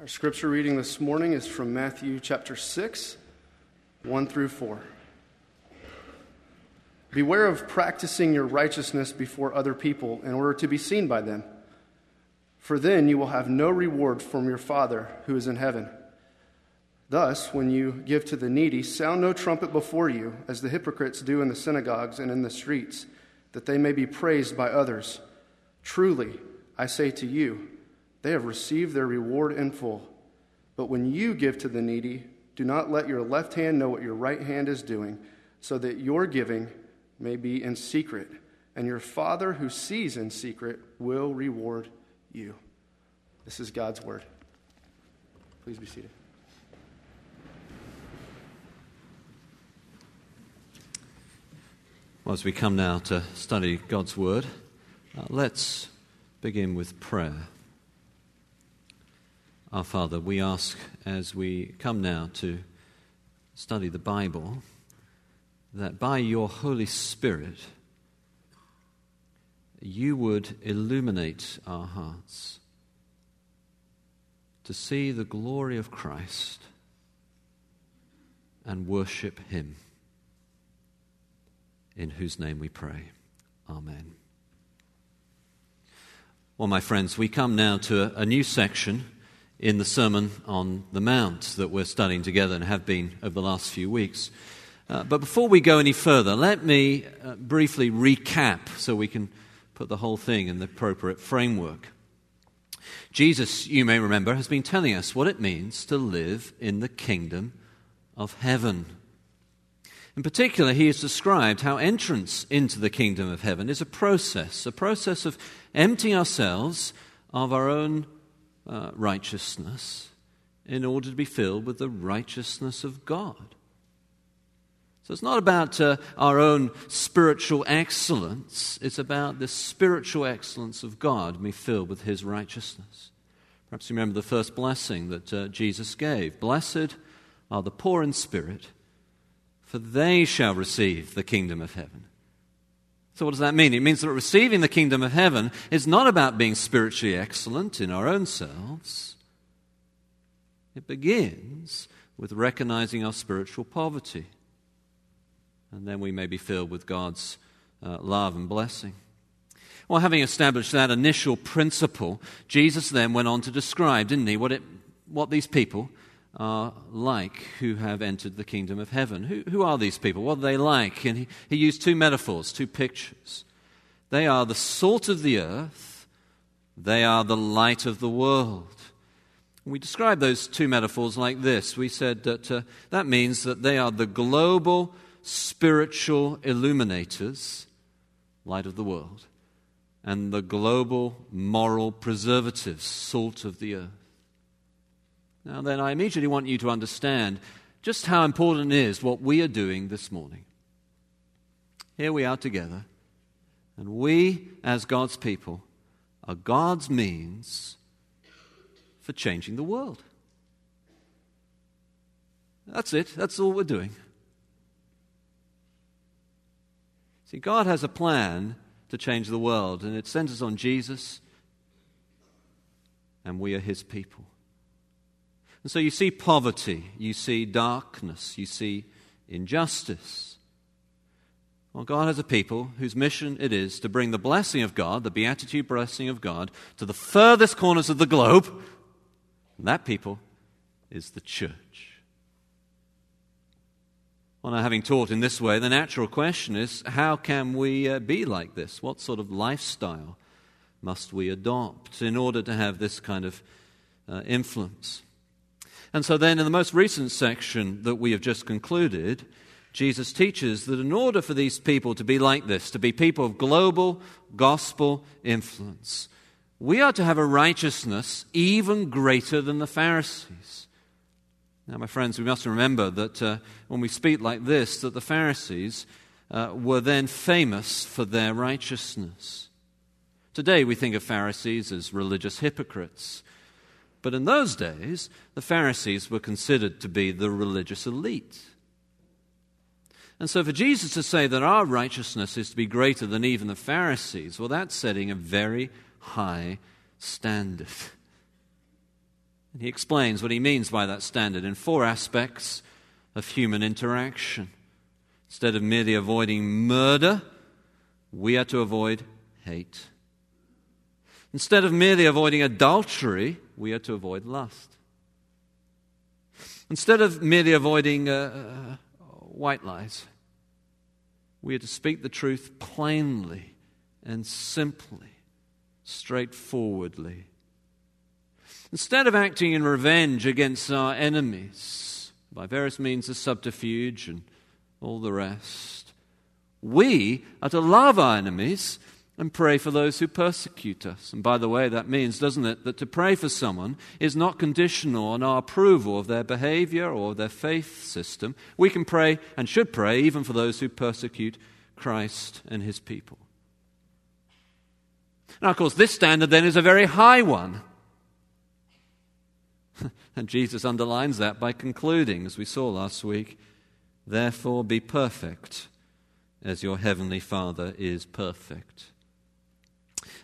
Our scripture reading this morning is from Matthew chapter 6, 1 through 4. Beware of practicing your righteousness before other people in order to be seen by them, for then you will have no reward from your Father who is in heaven. Thus, when you give to the needy, sound no trumpet before you, as the hypocrites do in the synagogues and in the streets, that they may be praised by others. Truly, I say to you, they have received their reward in full. But when you give to the needy, do not let your left hand know what your right hand is doing, so that your giving may be in secret, and your Father who sees in secret will reward you. This is God's word. Please be seated. Well, as we come now to study God's word, uh, let's begin with prayer. Our Father, we ask as we come now to study the Bible that by your Holy Spirit you would illuminate our hearts to see the glory of Christ and worship Him, in whose name we pray. Amen. Well, my friends, we come now to a, new section in the Sermon on the Mount that we're studying together and have been over the last few weeks. Uh, but before we go any further, let me uh, briefly recap so we can put the whole thing in the appropriate framework. Jesus, you may remember, has been telling us what it means to live in the kingdom of heaven. In particular, he has described how entrance into the kingdom of heaven is a process, a process of emptying ourselves of our own uh, righteousness in order to be filled with the righteousness of God. So it's not about uh, our own spiritual excellence, it's about the spiritual excellence of God be filled with His righteousness. Perhaps you remember the first blessing that uh, Jesus gave Blessed are the poor in spirit, for they shall receive the kingdom of heaven. So, what does that mean? It means that receiving the kingdom of heaven is not about being spiritually excellent in our own selves. It begins with recognizing our spiritual poverty. And then we may be filled with God's uh, love and blessing. Well, having established that initial principle, Jesus then went on to describe, didn't he, what, it, what these people are like who have entered the kingdom of heaven. Who, who are these people? What are they like? And he, he used two metaphors, two pictures. They are the salt of the earth, they are the light of the world. We describe those two metaphors like this. We said that uh, that means that they are the global spiritual illuminators, light of the world, and the global moral preservatives, salt of the earth. Now, then, I immediately want you to understand just how important is what we are doing this morning. Here we are together, and we, as God's people, are God's means for changing the world. That's it, that's all we're doing. See, God has a plan to change the world, and it centers on Jesus, and we are His people. And so you see poverty, you see darkness, you see injustice. Well, God has a people whose mission it is to bring the blessing of God, the beatitude blessing of God, to the furthest corners of the globe. And that people is the church. Well, now, having taught in this way, the natural question is how can we uh, be like this? What sort of lifestyle must we adopt in order to have this kind of uh, influence? And so, then, in the most recent section that we have just concluded, Jesus teaches that in order for these people to be like this, to be people of global gospel influence, we are to have a righteousness even greater than the Pharisees. Now, my friends, we must remember that uh, when we speak like this, that the Pharisees uh, were then famous for their righteousness. Today, we think of Pharisees as religious hypocrites but in those days, the Pharisees were considered to be the religious elite. And so, for Jesus to say that our righteousness is to be greater than even the Pharisees, well, that's setting a very high standard. And he explains what he means by that standard in four aspects of human interaction. Instead of merely avoiding murder, we are to avoid hate. Instead of merely avoiding adultery, we are to avoid lust. Instead of merely avoiding uh, uh, white lies, we are to speak the truth plainly and simply, straightforwardly. Instead of acting in revenge against our enemies by various means of subterfuge and all the rest, we are to love our enemies and pray for those who persecute us. And by the way, that means, doesn't it, that to pray for someone is not conditional on our approval of their behavior or their faith system. We can pray and should pray even for those who persecute Christ and his people. Now, of course, this standard then is a very high one. and Jesus underlines that by concluding, as we saw last week, therefore be perfect as your heavenly Father is perfect.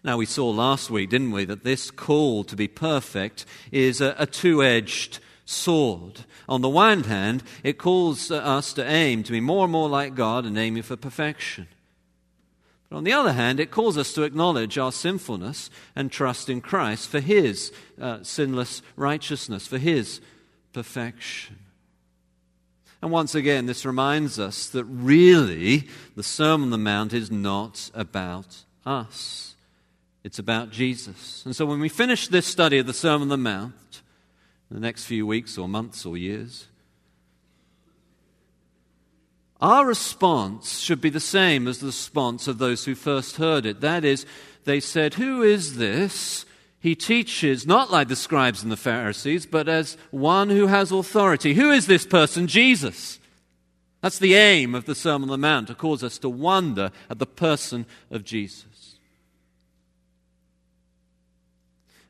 Now, we saw last week, didn't we, that this call to be perfect is a, a two edged sword. On the one hand, it calls us to aim to be more and more like God and aiming for perfection. But on the other hand, it calls us to acknowledge our sinfulness and trust in Christ for His uh, sinless righteousness, for His perfection. And once again, this reminds us that really the Sermon on the Mount is not about us. It's about Jesus. And so when we finish this study of the Sermon on the Mount, in the next few weeks or months or years, our response should be the same as the response of those who first heard it. That is, they said, Who is this? He teaches not like the scribes and the Pharisees, but as one who has authority. Who is this person? Jesus. That's the aim of the Sermon on the Mount, to cause us to wonder at the person of Jesus.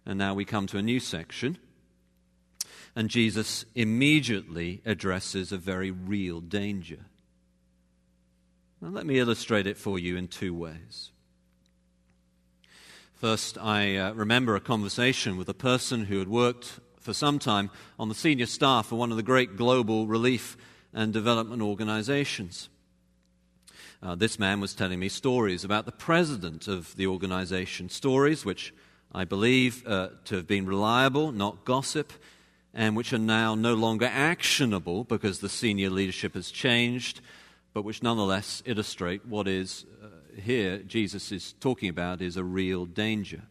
And now we come to a new section. And Jesus immediately addresses a very real danger. Now, let me illustrate it for you in two ways. First, I uh, remember a conversation with a person who had worked for some time on the senior staff of one of the great global relief and development organizations. Uh, this man was telling me stories about the president of the organization, stories which I believe uh, to have been reliable, not gossip, and which are now no longer actionable because the senior leadership has changed, but which nonetheless illustrate what is uh, here Jesus is talking about is a real danger.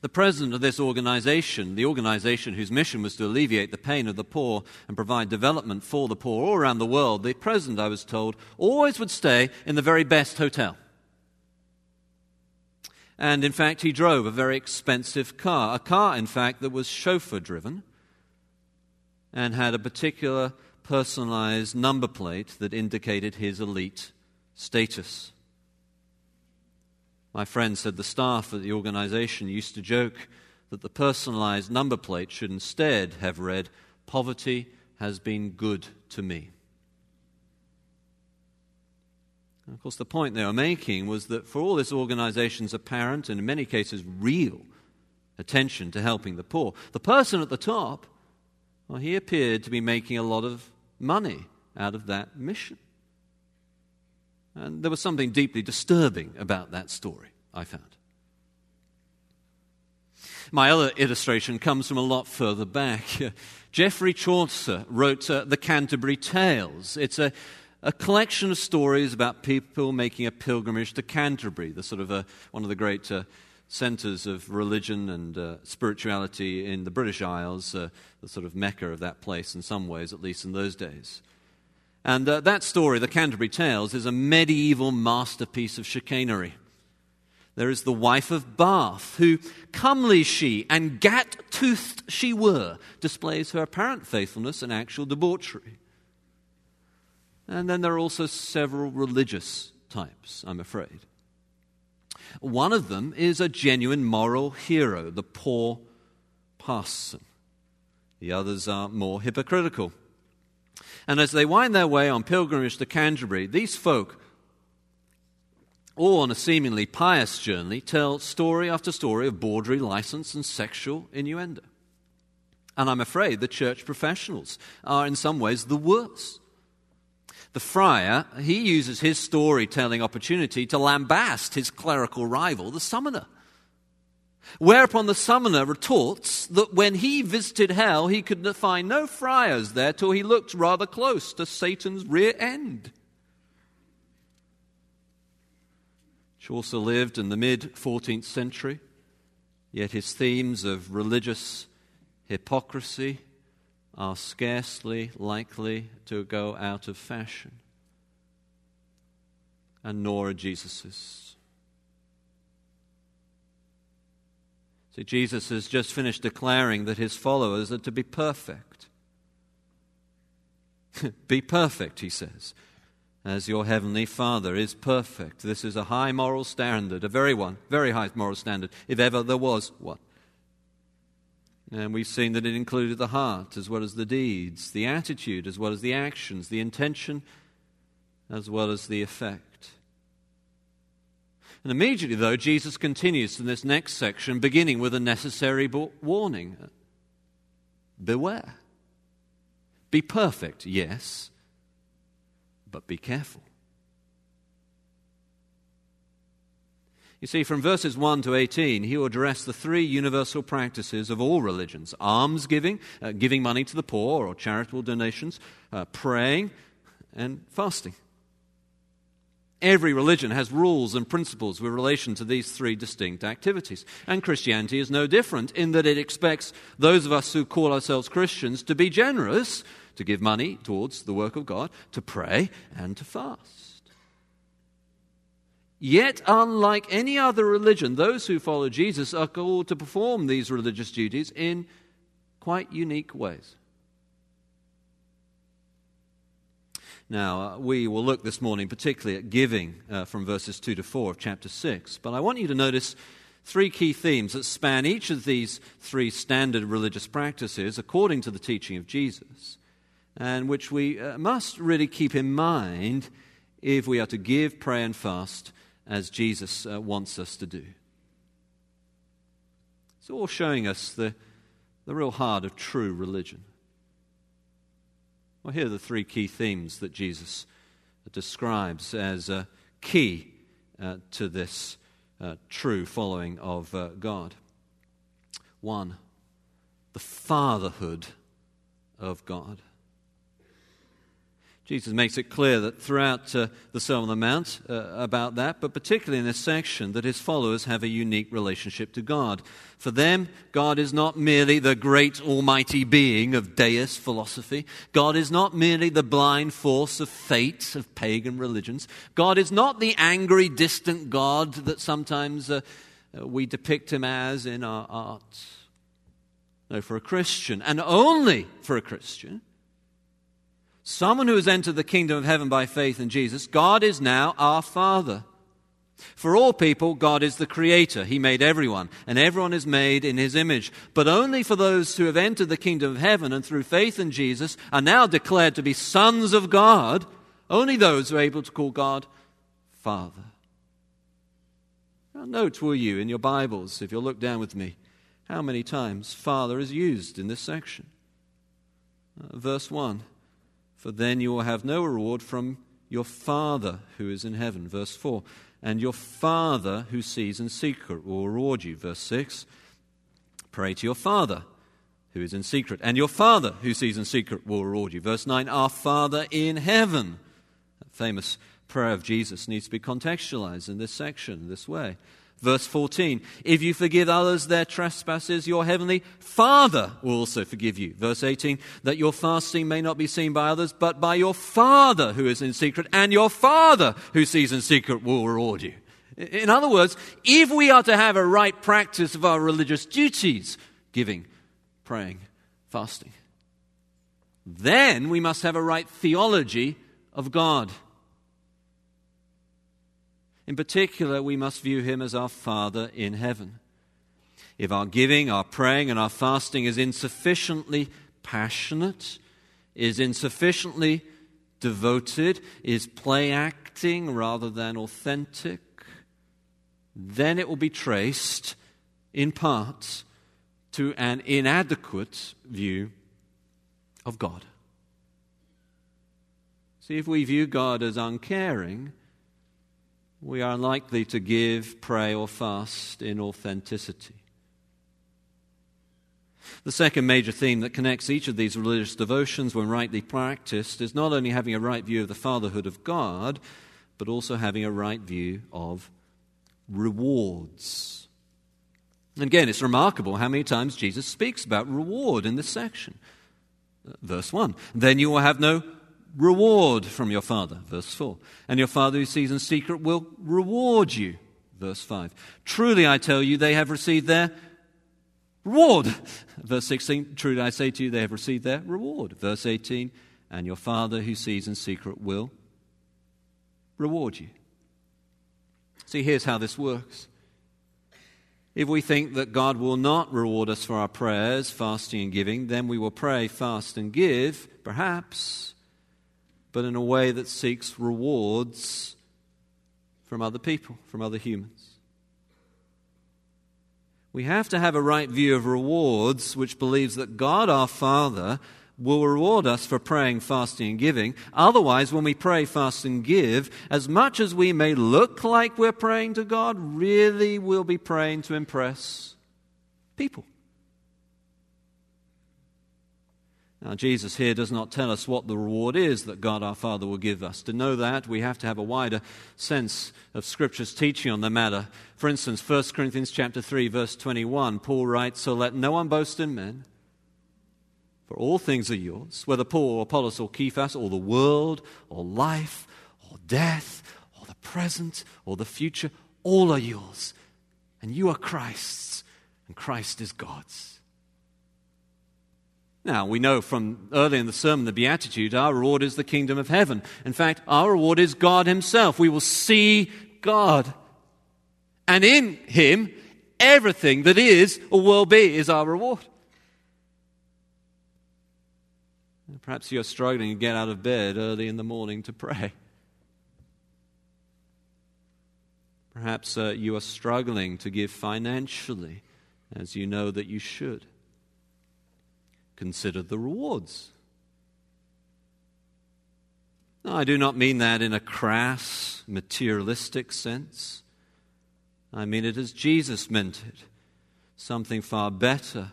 The president of this organization, the organization whose mission was to alleviate the pain of the poor and provide development for the poor all around the world, the president, I was told, always would stay in the very best hotel. And in fact, he drove a very expensive car, a car, in fact, that was chauffeur driven and had a particular personalized number plate that indicated his elite status. My friend said the staff at the organization used to joke that the personalized number plate should instead have read, Poverty has been good to me. Of course, the point they were making was that for all this organization's apparent and in many cases real attention to helping the poor, the person at the top, well, he appeared to be making a lot of money out of that mission. And there was something deeply disturbing about that story, I found. My other illustration comes from a lot further back. Geoffrey Chaucer wrote uh, The Canterbury Tales. It's a, a collection of stories about people making a pilgrimage to Canterbury, the sort of a, one of the great uh, centers of religion and uh, spirituality in the British Isles, uh, the sort of mecca of that place in some ways, at least in those days. And uh, that story, the Canterbury Tales, is a medieval masterpiece of chicanery. There is the wife of Bath, who, comely she and gat toothed she were, displays her apparent faithfulness and actual debauchery. And then there are also several religious types, I'm afraid. One of them is a genuine moral hero, the poor parson. The others are more hypocritical. And as they wind their way on pilgrimage to Canterbury, these folk, all on a seemingly pious journey, tell story after story of bawdry, license, and sexual innuendo. And I'm afraid the church professionals are in some ways the worst. The friar, he uses his storytelling opportunity to lambast his clerical rival, the summoner. Whereupon the summoner retorts that when he visited hell, he could find no friars there till he looked rather close to Satan's rear end. Chaucer lived in the mid 14th century, yet his themes of religious hypocrisy are scarcely likely to go out of fashion, and nor are Jesus's. See, Jesus has just finished declaring that his followers are to be perfect. be perfect, he says as your heavenly Father is perfect. This is a high moral standard, a very one, very high moral standard, if ever there was one. And we've seen that it included the heart as well as the deeds, the attitude as well as the actions, the intention as well as the effect. And immediately, though, Jesus continues in this next section, beginning with a necessary warning Beware. Be perfect, yes but be careful. You see, from verses 1 to 18, he will address the three universal practices of all religions almsgiving, uh, giving money to the poor or charitable donations, uh, praying, and fasting. Every religion has rules and principles with relation to these three distinct activities. And Christianity is no different in that it expects those of us who call ourselves Christians to be generous to give money towards the work of God, to pray, and to fast. Yet, unlike any other religion, those who follow Jesus are called to perform these religious duties in quite unique ways. Now, uh, we will look this morning particularly at giving uh, from verses 2 to 4 of chapter 6. But I want you to notice three key themes that span each of these three standard religious practices according to the teaching of Jesus and which we uh, must really keep in mind if we are to give, pray, and fast as Jesus uh, wants us to do. It's all showing us the, the real heart of true religion. Well, here are the three key themes that Jesus describes as uh, key uh, to this uh, true following of uh, God. One, the fatherhood of God. Jesus makes it clear that throughout uh, the Sermon on the Mount uh, about that, but particularly in this section, that his followers have a unique relationship to God. For them, God is not merely the great almighty being of deist philosophy. God is not merely the blind force of fate of pagan religions. God is not the angry, distant God that sometimes uh, uh we depict him as in our art. No, for a Christian, and only for a Christian, someone who has entered the kingdom of heaven by faith in Jesus, God is now our Father. For all people, God is the Creator. He made everyone, and everyone is made in His image. But only for those who have entered the kingdom of heaven and through faith in Jesus are now declared to be sons of God, only those are able to call God Father. Now, note, will you, in your Bibles, if you'll look down with me, how many times Father is used in this section? Uh, verse 1 for then you will have no reward from your Father who is in heaven. Verse 4. And your Father who sees in secret will reward you. Verse 6. Pray to your Father who is in secret, and your Father who sees in secret will reward you. Verse 9. Our Father in heaven. That famous prayer of Jesus needs to be contextualized in this section this way. Verse 14, if you forgive others their trespasses, your heavenly Father will also forgive you. Verse 18, that your fasting may not be seen by others, but by your Father who is in secret, and your Father who sees in secret will reward you. In other words, if we are to have a right practice of our religious duties, giving, praying, fasting, then we must have a right theology of God. In particular, we must view him as our Father in heaven. If our giving, our praying, and our fasting is insufficiently passionate, is insufficiently devoted, is play acting rather than authentic, then it will be traced in part to an inadequate view of God. See, if we view God as uncaring, we are unlikely to give, pray, or fast in authenticity. The second major theme that connects each of these religious devotions, when rightly practiced, is not only having a right view of the fatherhood of God, but also having a right view of rewards. And again, it's remarkable how many times Jesus speaks about reward in this section. Verse 1 Then you will have no reward from your Father. Verse 4 And your Father who sees in secret will reward you. Verse 5 Truly I tell you, they have received their reward. Verse 16 Truly I say to you, they have received their reward. Verse 18 And your Father who sees in secret will reward you. See, here's how this works. If we think that God will not reward us for our prayers, fasting, and giving, then we will pray, fast, and give, perhaps, but in a way that seeks rewards from other people, from other humans. We have to have a right view of rewards which believes that God our Father will reward us for praying, fasting, and giving. Otherwise, when we pray, fast, and give, as much as we may look like we're praying to God, really we'll be praying to impress people. Now, Jesus here does not tell us what the reward is that God our Father will give us. To know that, we have to have a wider sense of Scripture's teaching on the matter. For instance, 1 Corinthians chapter 3, verse 21, Paul writes, So let no one boast in men for all things are yours, whether Paul or Apollos or Cephas or the world or life or death or the present or the future, all are yours. And you are Christ's, and Christ is God's. Now, we know from early in the sermon, the Beatitude, our reward is the kingdom of heaven. In fact, our reward is God Himself. We will see God. And in Him, everything that is or will be is our reward. Perhaps you're struggling to get out of bed early in the morning to pray. Perhaps uh, you are struggling to give financially as you know that you should. Consider the rewards. I do not mean that in a crass, materialistic sense. I mean it as Jesus meant it something far better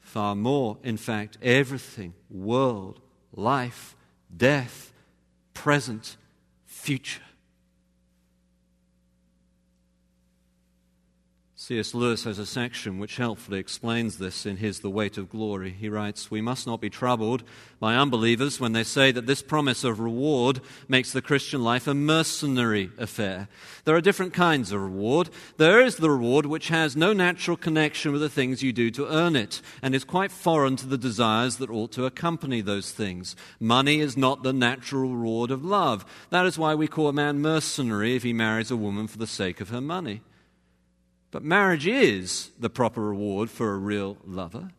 far more, in fact, everything world, life, death, present, future. C.S. Lewis has a section which helpfully explains this in his The Weight of Glory. He writes, We must not be troubled by unbelievers when they say that this promise of reward makes the Christian life a mercenary affair. There are different kinds of reward. There is the reward which has no natural connection with the things you do to earn it and is quite foreign to the desires that ought to accompany those things. Money is not the natural reward of love. That is why we call a man mercenary if he marries a woman for the sake of her money. But marriage is the proper reward for a real lover.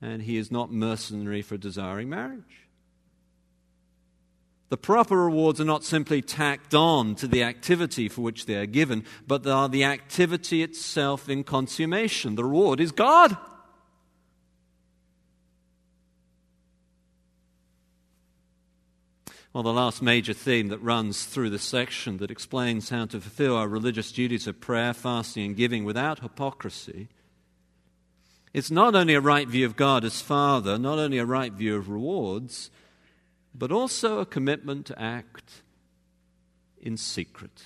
And he is not mercenary for desiring marriage. The proper rewards are not simply tacked on to the activity for which they are given, but they are the activity itself in consummation. The reward is God. Well, the last major theme that runs through this section that explains how to fulfill our religious duties of prayer, fasting, and giving without hypocrisy it's not only a right view of God as Father, not only a right view of rewards, but also a commitment to act in secret.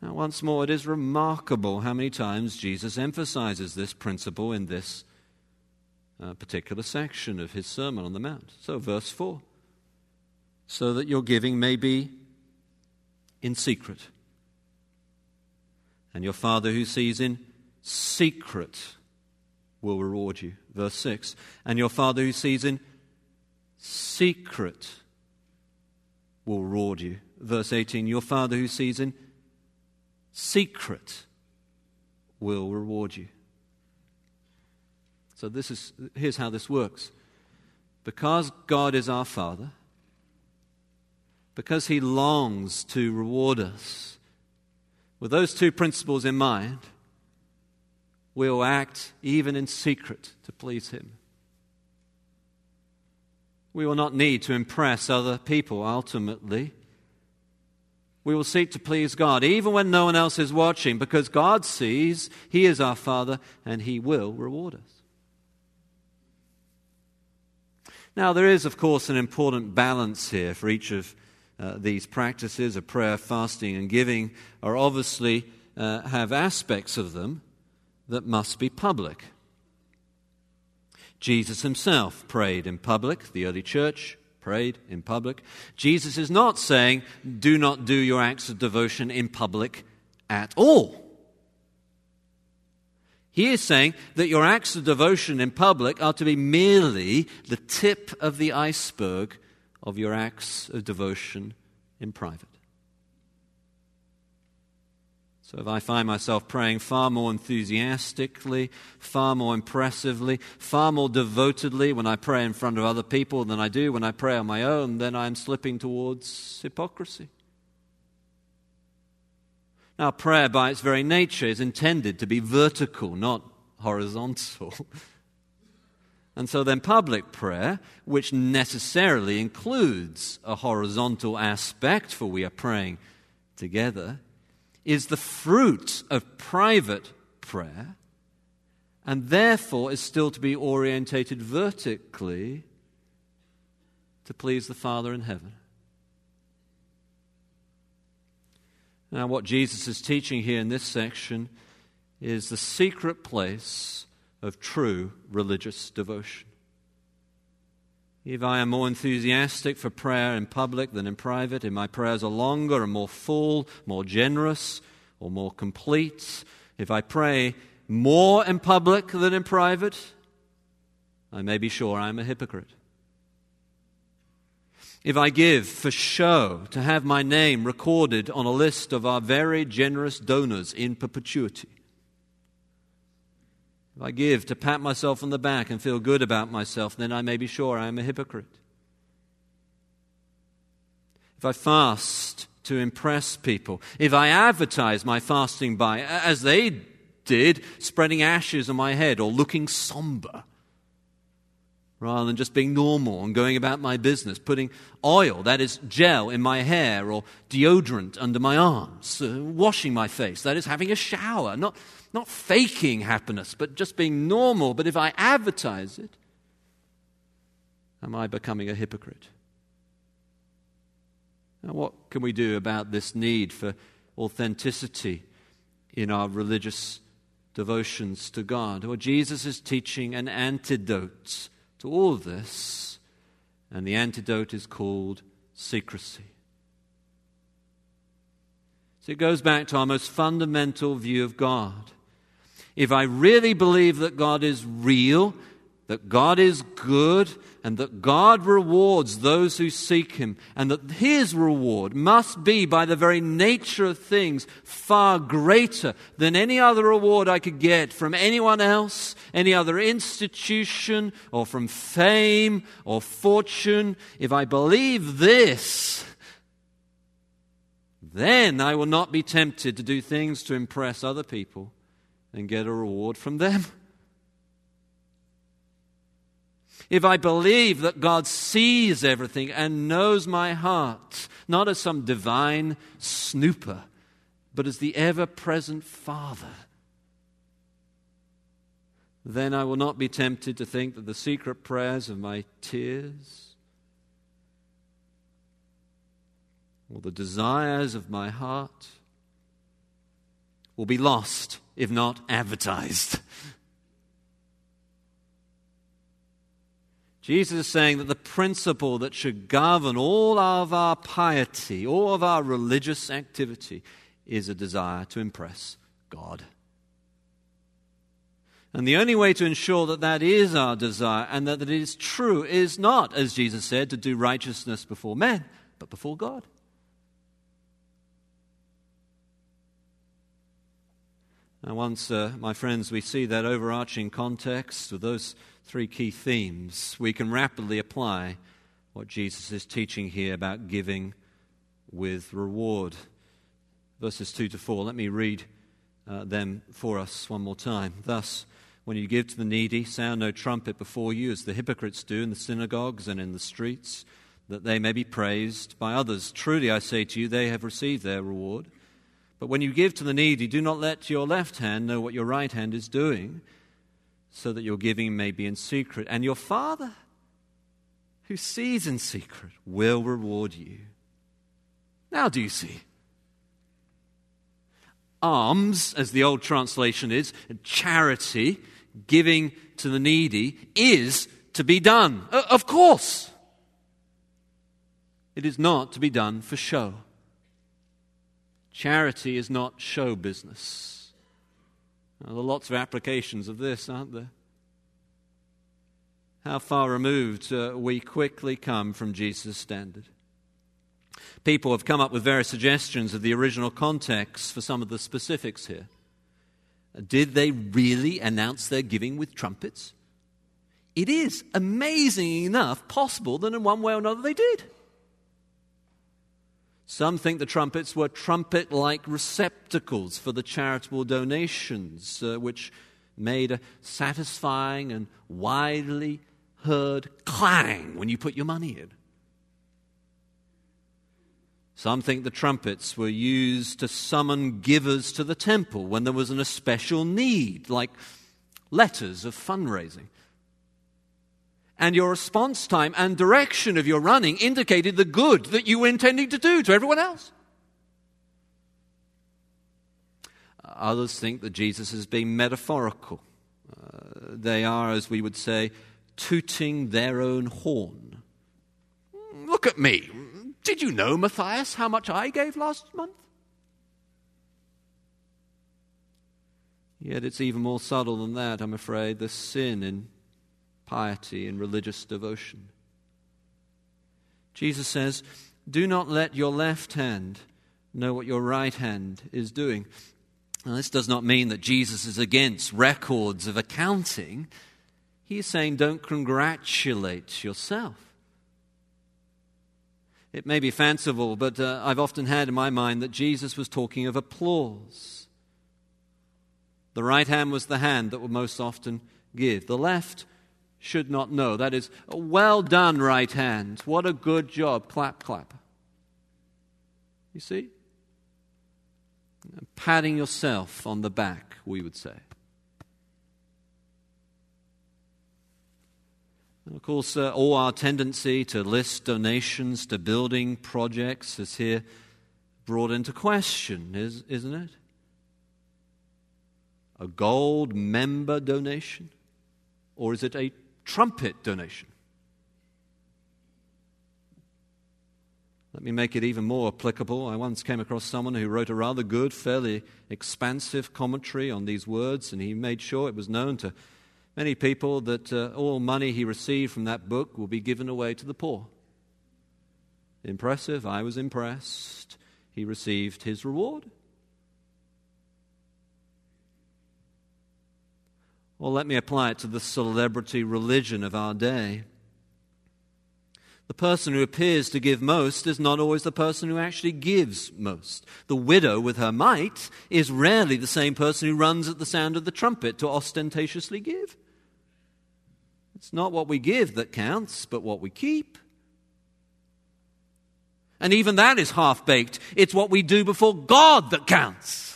Now, once more, it is remarkable how many times Jesus emphasizes this principle in this uh, particular section of his Sermon on the Mount. So, verse 4 so that your giving may be in secret. And your Father who sees in secret will reward you. Verse 6 And your Father who sees in secret will reward you. Verse 18 Your Father who sees in secret will reward you. So this is here's how this works. Because God is our Father, because He longs to reward us, with those two principles in mind, we will act even in secret to please Him. We will not need to impress other people ultimately. We will seek to please God, even when no one else is watching, because God sees He is our Father and He will reward us. Now, there is, of course, an important balance here for each of uh, these practices of prayer, fasting, and giving, are obviously uh, have aspects of them that must be public. Jesus himself prayed in public, the early church prayed in public. Jesus is not saying, do not do your acts of devotion in public at all. He is saying that your acts of devotion in public are to be merely the tip of the iceberg of your acts of devotion in private. So if I find myself praying far more enthusiastically, far more impressively, far more devotedly when I pray in front of other people than I do when I pray on my own, then I'm slipping towards hypocrisy. Now, prayer by its very nature is intended to be vertical, not horizontal. and so then, public prayer, which necessarily includes a horizontal aspect, for we are praying together, is the fruit of private prayer and therefore is still to be orientated vertically to please the Father in heaven. Now, what Jesus is teaching here in this section is the secret place of true religious devotion. If I am more enthusiastic for prayer in public than in private, if my prayers are longer and more full, more generous, or more complete, if I pray more in public than in private, I may be sure I'm a hypocrite. If I give for show to have my name recorded on a list of our very generous donors in perpetuity, if I give to pat myself on the back and feel good about myself, then I may be sure I am a hypocrite. If I fast to impress people, if I advertise my fasting by, as they did, spreading ashes on my head or looking somber, rather than just being normal and going about my business, putting oil, that is gel, in my hair or deodorant under my arms, uh, washing my face, that is having a shower, not not faking happiness, but just being normal. But if I advertise it, am I becoming a hypocrite? Now, what can we do about this need for authenticity in our religious devotions to God? Well, Jesus is teaching an antidote to all this, and the antidote is called secrecy. So it goes back to our most fundamental view of God if I really believe that God is real, that God is good, and that God rewards those who seek Him, and that His reward must be, by the very nature of things, far greater than any other reward I could get from anyone else, any other institution, or from fame or fortune. If I believe this, then I will not be tempted to do things to impress other people and get a reward from them. If I believe that God sees everything and knows my heart, not as some divine snooper, but as the ever present Father, then I will not be tempted to think that the secret prayers of my tears or the desires of my heart will be lost if not advertised. Jesus is saying that the principle that should govern all of our piety, all of our religious activity, is a desire to impress God. And the only way to ensure that that is our desire and that it is true is not, as Jesus said, to do righteousness before men, but before God. And once, uh, my friends, we see that overarching context with those three key themes, we can rapidly apply what Jesus is teaching here about giving with reward. Verses 2 to 4. Let me read uh, them for us one more time. Thus, when you give to the needy, sound no trumpet before you, as the hypocrites do in the synagogues and in the streets, that they may be praised by others. Truly, I say to you, they have received their reward. But when you give to the needy, do not let your left hand know what your right hand is doing, so that your giving may be in secret. And your Father, who sees in secret, will reward you. Now, do you see? Alms, as the old translation is, charity, giving to the needy, is to be done. Of course. It is not to be done for show. Charity is not show business. Now, there are lots of applications of this, aren't there? How far removed uh, we quickly come from Jesus' standard. People have come up with various suggestions of the original context for some of the specifics here. Did they really announce their giving with trumpets? It is amazing enough possible that in one way or another they did. Some think the trumpets were trumpet like receptacles for the charitable donations, uh, which made a satisfying and widely heard clang when you put your money in. Some think the trumpets were used to summon givers to the temple when there was an especial need, like letters of fundraising. And your response time and direction of your running indicated the good that you were intending to do to everyone else. Others think that Jesus is being metaphorical. Uh, they are, as we would say, tooting their own horn. Look at me. Did you know, Matthias, how much I gave last month? Yet it's even more subtle than that, I'm afraid, the sin in piety and religious devotion. Jesus says, Do not let your left hand know what your right hand is doing. Now, this does not mean that Jesus is against records of accounting. He is saying, Don't congratulate yourself. It may be fanciful, but uh, I've often had in my mind that Jesus was talking of applause. The right hand was the hand that would most often give. The left should not know. That is, well done, right hand. What a good job. Clap, clap. You see? Patting yourself on the back, we would say. And of course, uh, all our tendency to list donations to building projects is here brought into question, is, isn't it? A gold member donation? Or is it a trumpet donation? Let me make it even more applicable. I once came across someone who wrote a rather good, fairly expansive commentary on these words, and he made sure it was known to many people that uh, all money he received from that book will be given away to the poor. Impressive. I was impressed. He received his reward. Well, let me apply it to the celebrity religion of our day. The person who appears to give most is not always the person who actually gives most. The widow with her mite is rarely the same person who runs at the sound of the trumpet to ostentatiously give. It's not what we give that counts, but what we keep. And even that is half baked. It's what we do before God that counts.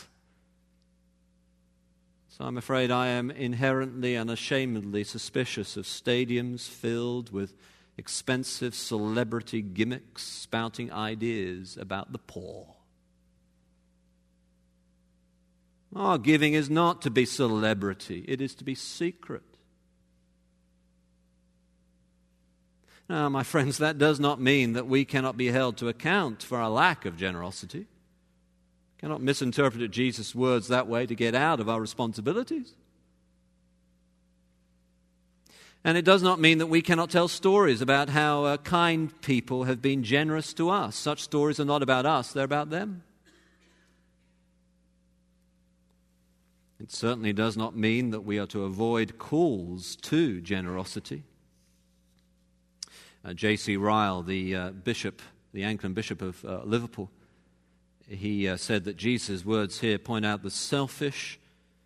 I'm afraid I am inherently and ashamedly suspicious of stadiums filled with expensive celebrity gimmicks spouting ideas about the poor. Our giving is not to be celebrity, it is to be secret. Now, my friends, that does not mean that we cannot be held to account for our lack of generosity. Cannot misinterpret Jesus' words that way to get out of our responsibilities. And it does not mean that we cannot tell stories about how uh, kind people have been generous to us. Such stories are not about us, they're about them. It certainly does not mean that we are to avoid calls to generosity. Uh, J.C. Ryle, the uh, bishop, the Anglican bishop of uh, Liverpool, he uh, said that Jesus' words here point out the selfish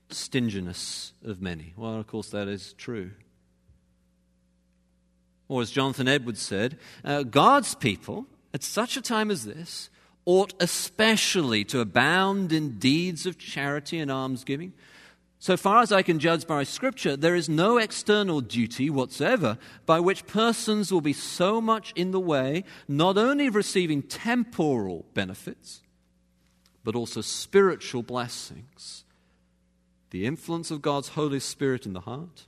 stinginess of many. Well, of course, that is true. Or as Jonathan Edwards said, uh, God's people, at such a time as this, ought especially to abound in deeds of charity and almsgiving. So far as I can judge by Scripture, there is no external duty whatsoever by which persons will be so much in the way not only of receiving temporal benefits, but also spiritual blessings. The influence of God's Holy Spirit in the heart,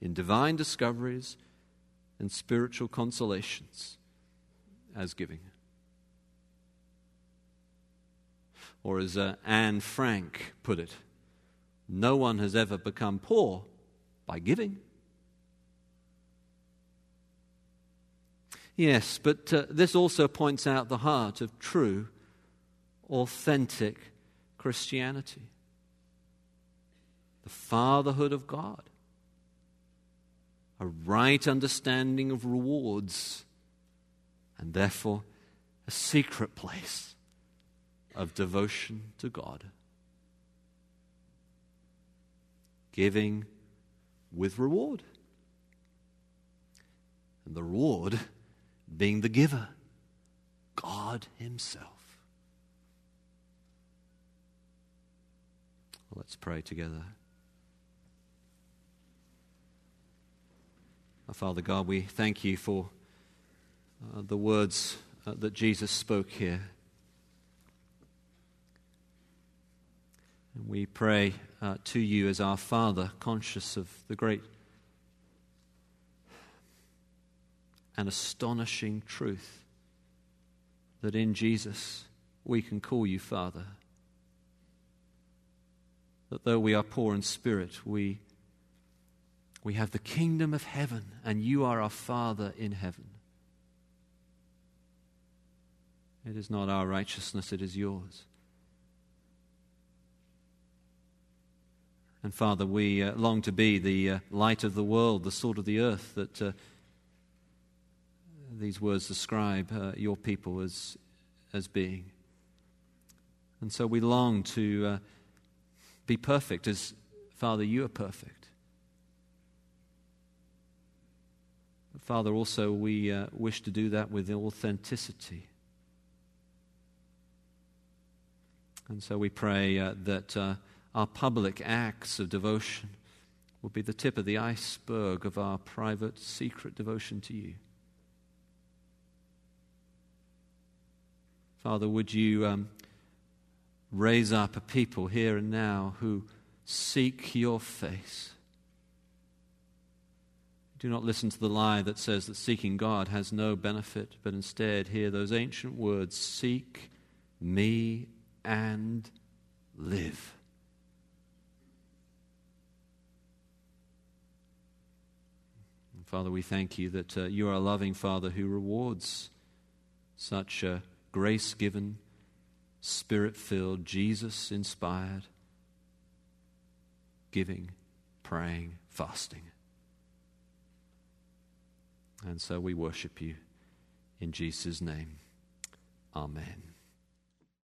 in divine discoveries, and spiritual consolations as giving. Or as uh, Anne Frank put it, no one has ever become poor by giving. Yes, but uh, this also points out the heart of true, authentic Christianity the fatherhood of God, a right understanding of rewards, and therefore a secret place of devotion to God. Giving with reward. And the reward being the giver, God Himself. Let's pray together. Our Father God, we thank you for uh, the words uh, that Jesus spoke here. And we pray uh, to you as our Father, conscious of the great and astonishing truth that in Jesus we can call you Father. That though we are poor in spirit, we we have the kingdom of heaven, and you are our Father in heaven. It is not our righteousness, it is yours. And Father, we uh, long to be the uh, light of the world, the salt of the earth that uh, these words describe uh, your people as, as being. And so we long to uh, be perfect as, Father, you are perfect. Father, also we uh, wish to do that with authenticity. And so we pray uh, that uh, our public acts of devotion will be the tip of the iceberg of our private, secret devotion to you. Father, would you um, raise up a people here and now who seek your face? Do not listen to the lie that says that seeking God has no benefit, but instead hear those ancient words Seek me and live. Father, we thank you that uh, you are a loving Father who rewards such a grace given, spirit filled, Jesus inspired giving, praying, fasting. And so we worship you in Jesus' name. Amen.